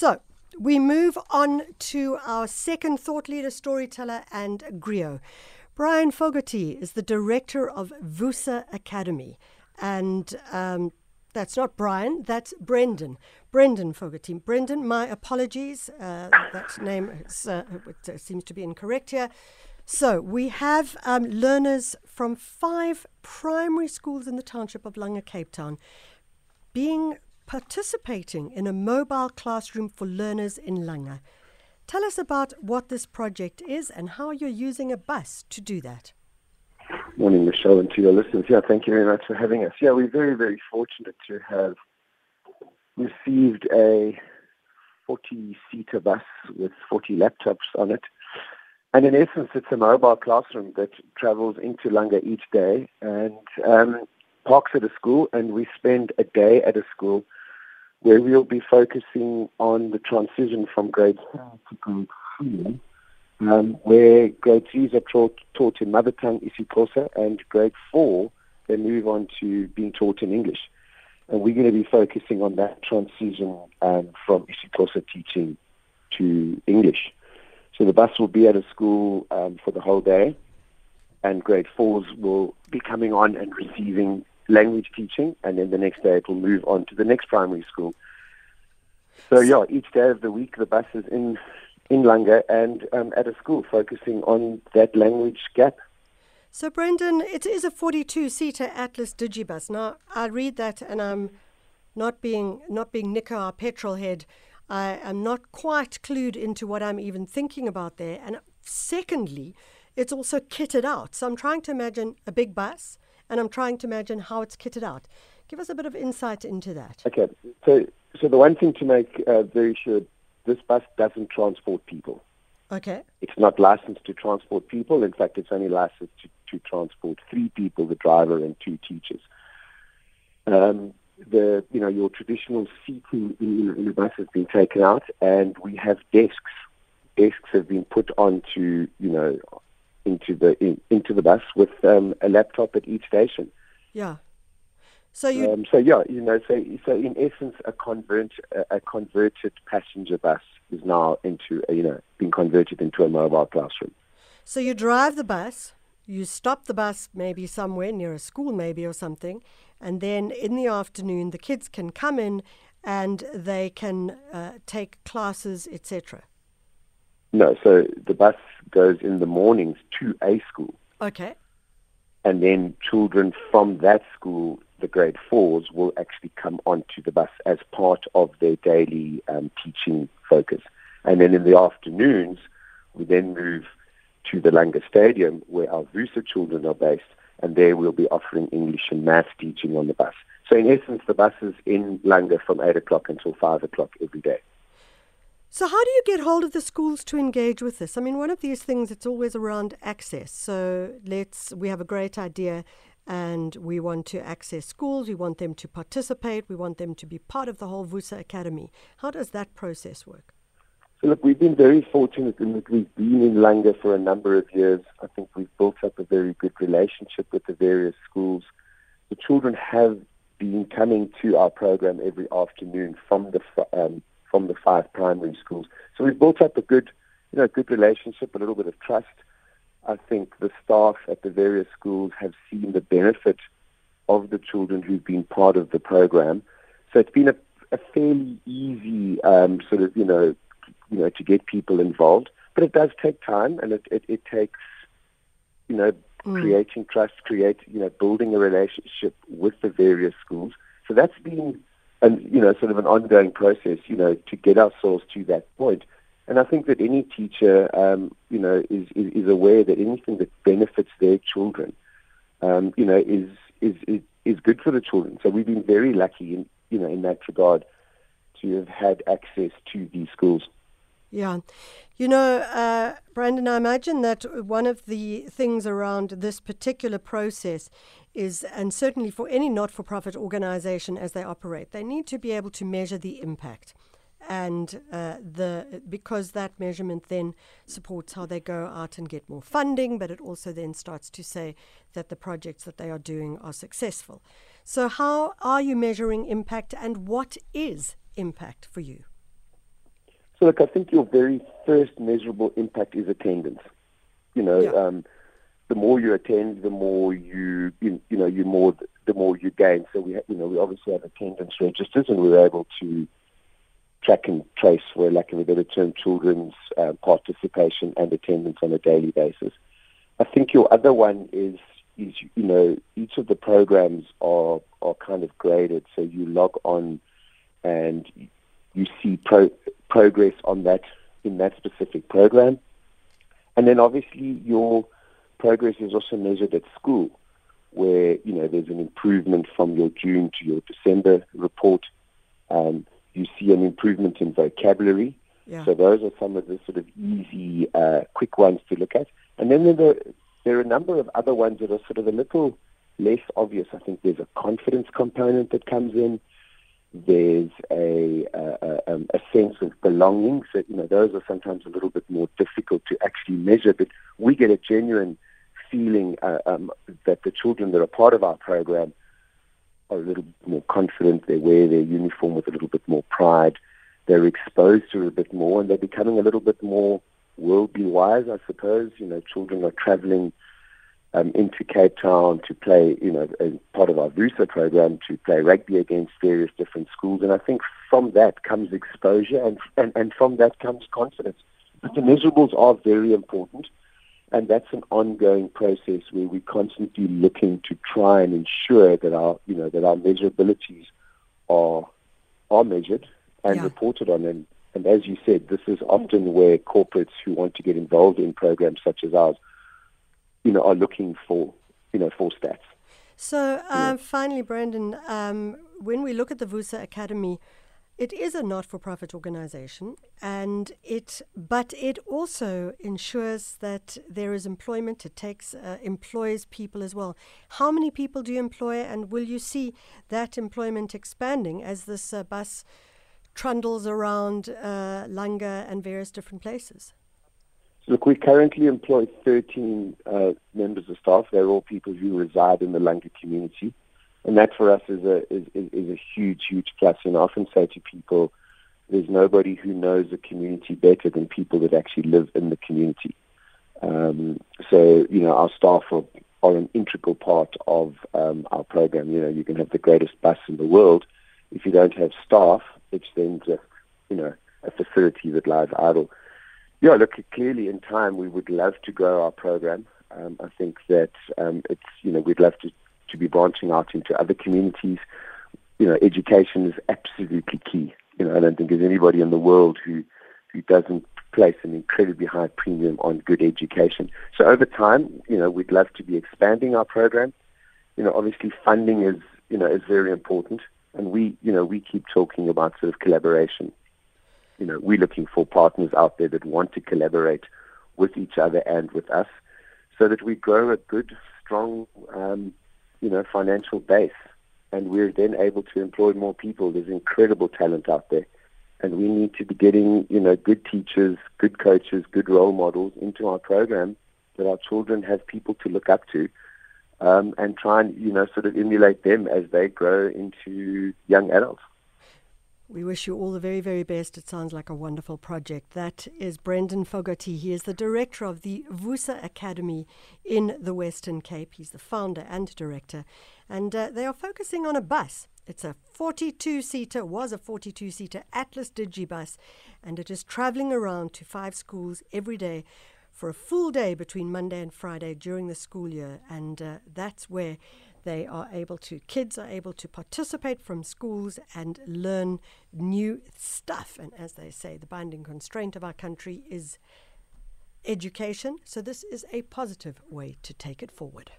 So we move on to our second thought leader, storyteller, and griot. Brian Fogarty is the director of Vusa Academy. And um, that's not Brian, that's Brendan. Brendan Fogarty. Brendan, my apologies. Uh, that name is, uh, seems to be incorrect here. So we have um, learners from five primary schools in the township of Langa, Cape Town, being participating in a mobile classroom for learners in Langa. Tell us about what this project is and how you're using a bus to do that. Morning, Michelle, and to your listeners. Yeah, thank you very much for having us. Yeah, we're very, very fortunate to have received a 40 seater bus with 40 laptops on it. And in essence, it's a mobile classroom that travels into Langa each day and um, parks at a school, and we spend a day at a school where we'll be focusing on the transition from grade 3 to grade 3, um, where grade 3s are taught, taught in mother tongue isiXhosa, and grade 4 they move on to being taught in English. And we're going to be focusing on that transition um, from isiXhosa teaching to English. So the bus will be at a school um, for the whole day, and grade 4s will be coming on and receiving language teaching, and then the next day it will move on to the next primary school. So yeah, each day of the week the bus is in in Langa and um, at a school focusing on that language gap. So Brendan, it is a 42-seater Atlas Digibus. Now I read that, and I'm not being not being Nico, our petrol head. I am not quite clued into what I'm even thinking about there. And secondly, it's also kitted out. So I'm trying to imagine a big bus and I'm trying to imagine how it's kitted out. Give us a bit of insight into that. Okay, so so the one thing to make uh, very sure, this bus doesn't transport people. Okay. It's not licensed to transport people. In fact, it's only licensed to, to transport three people: the driver and two teachers. Um, the you know your traditional seating in, in the bus has been taken out, and we have desks. Desks have been put onto you know into the in, into the bus with um, a laptop at each station. Yeah. So you. Um, so yeah, you know, so so in essence, a convert a, a converted passenger bus is now into a, you know being converted into a mobile classroom. So you drive the bus, you stop the bus maybe somewhere near a school, maybe or something, and then in the afternoon the kids can come in and they can uh, take classes, etc. No, so the bus goes in the mornings to a school. Okay. And then children from that school, the grade fours, will actually come onto the bus as part of their daily um, teaching focus. And then in the afternoons, we then move to the Langa Stadium where our VUSA children are based, and there we'll be offering English and math teaching on the bus. So in essence, the bus is in Langa from 8 o'clock until 5 o'clock every day. So, how do you get hold of the schools to engage with this? I mean, one of these things, it's always around access. So, let's, we have a great idea and we want to access schools, we want them to participate, we want them to be part of the whole VUSA Academy. How does that process work? So, look, we've been very fortunate in that we've been in Langa for a number of years. I think we've built up a very good relationship with the various schools. The children have been coming to our program every afternoon from the um, from the five primary schools. So we've built up a good, you know, good relationship, a little bit of trust. I think the staff at the various schools have seen the benefit of the children who've been part of the program. So it's been a, a fairly easy um, sort of, you know, you know, to get people involved. But it does take time, and it, it, it takes, you know, mm. creating trust, create, you know, building a relationship with the various schools. So that's been and you know, sort of an ongoing process, you know, to get ourselves to that point. And I think that any teacher, um, you know, is, is, is aware that anything that benefits their children, um, you know, is, is is is good for the children. So we've been very lucky, in you know, in that regard, to have had access to these schools. Yeah. You know, uh, Brandon, I imagine that one of the things around this particular process is, and certainly for any not for profit organization as they operate, they need to be able to measure the impact. And uh, the because that measurement then supports how they go out and get more funding, but it also then starts to say that the projects that they are doing are successful. So, how are you measuring impact, and what is impact for you? So, look, I think your very first measurable impact is attendance. You know, Yeah. um, the more you attend, the more you, you, you know, you more, the more you gain. So we, ha- you know, we obviously have attendance registers, and we're able to track and trace, for lack of a better term, children's uh, participation and attendance on a daily basis. I think your other one is, is you know, each of the programs are are kind of graded. So you log on, and you see pro- progress on that in that specific program, and then obviously your progress is also measured at school, where you know there's an improvement from your June to your December report. Um, you see an improvement in vocabulary. Yeah. So those are some of the sort of easy, uh, quick ones to look at. And then there are, there are a number of other ones that are sort of a little less obvious. I think there's a confidence component that comes in. There's a, a, a, sense of belonging. So, you know, those are sometimes a little bit more difficult to actually measure, but we get a genuine feeling uh, um, that the children that are part of our program are a little bit more confident. They wear their uniform with a little bit more pride. They're exposed to a bit more, and they're becoming a little bit more worldly wise, I suppose. You know, children are traveling um, into Cape Town to play, you know, as part of our VUSA program to play rugby against various different schools. And I think from that comes exposure, and, and, and from that comes confidence. But the measurables are very important. And that's an ongoing process where we're constantly looking to try and ensure that our, you know, that our measurabilities are are measured and Yeah. reported on. And, and as you said, this is often where corporates who want to get involved in programs such as ours, you know, are looking for, you know, for stats. So, uh, finally, Brandon, um, when we look at the VUSA Academy, it is a not-for-profit organization, and it, but it also ensures that there is employment. It takes uh, employs people as well. How many people do you employ, and will you see that employment expanding as this uh, bus trundles around uh, Langa and various different places? Look, we currently employ 13 uh, members of staff. They're all people who reside in the Langa community. And that for us is a, is, is is a huge, huge plus. And I often say to people, there's nobody who knows the community better than people that actually live in the community. Um, so, you know, our staff are, are an integral part of um, our program. You know, you can have the greatest bus in the world. If you don't have staff, it's then just, you know, a facility that lies idle. Yeah, look, clearly in time we would love to grow our program. Um, I think that um, it's, you know, we'd love to, to be branching out into other communities. You know, education is absolutely key. You know, I don't think there's anybody in the world who, who doesn't place an incredibly high premium on good education. So over time, you know, we'd love to be expanding our program. You know, obviously funding is, you know, is very important. And we, you know, we keep talking about sort of collaboration you know, we're looking for partners out there that want to collaborate with each other and with us so that we grow a good, strong, um, you know, financial base. And we're then able to employ more people. There's incredible talent out there. And we need to be getting, you know, good teachers, good coaches, good role models into our program that our children have people to look up to um, and try and, you know, sort of emulate them as they grow into young adults. We wish you all the very, very best. It sounds like a wonderful project. That is Brendan Fogarty. He is the director of the VUSA Academy in the Western Cape. He's the founder and director. And uh, they are focusing on a bus. It's a 42 seater, was a 42 seater Atlas Digibus, and it is traveling around to five schools every day for a full day between Monday and Friday during the school year. And uh, that's where they are able to, kids are able to participate from schools and learn new stuff. And as they say, the binding constraint of our country is education. So this is a positive way to take it forward.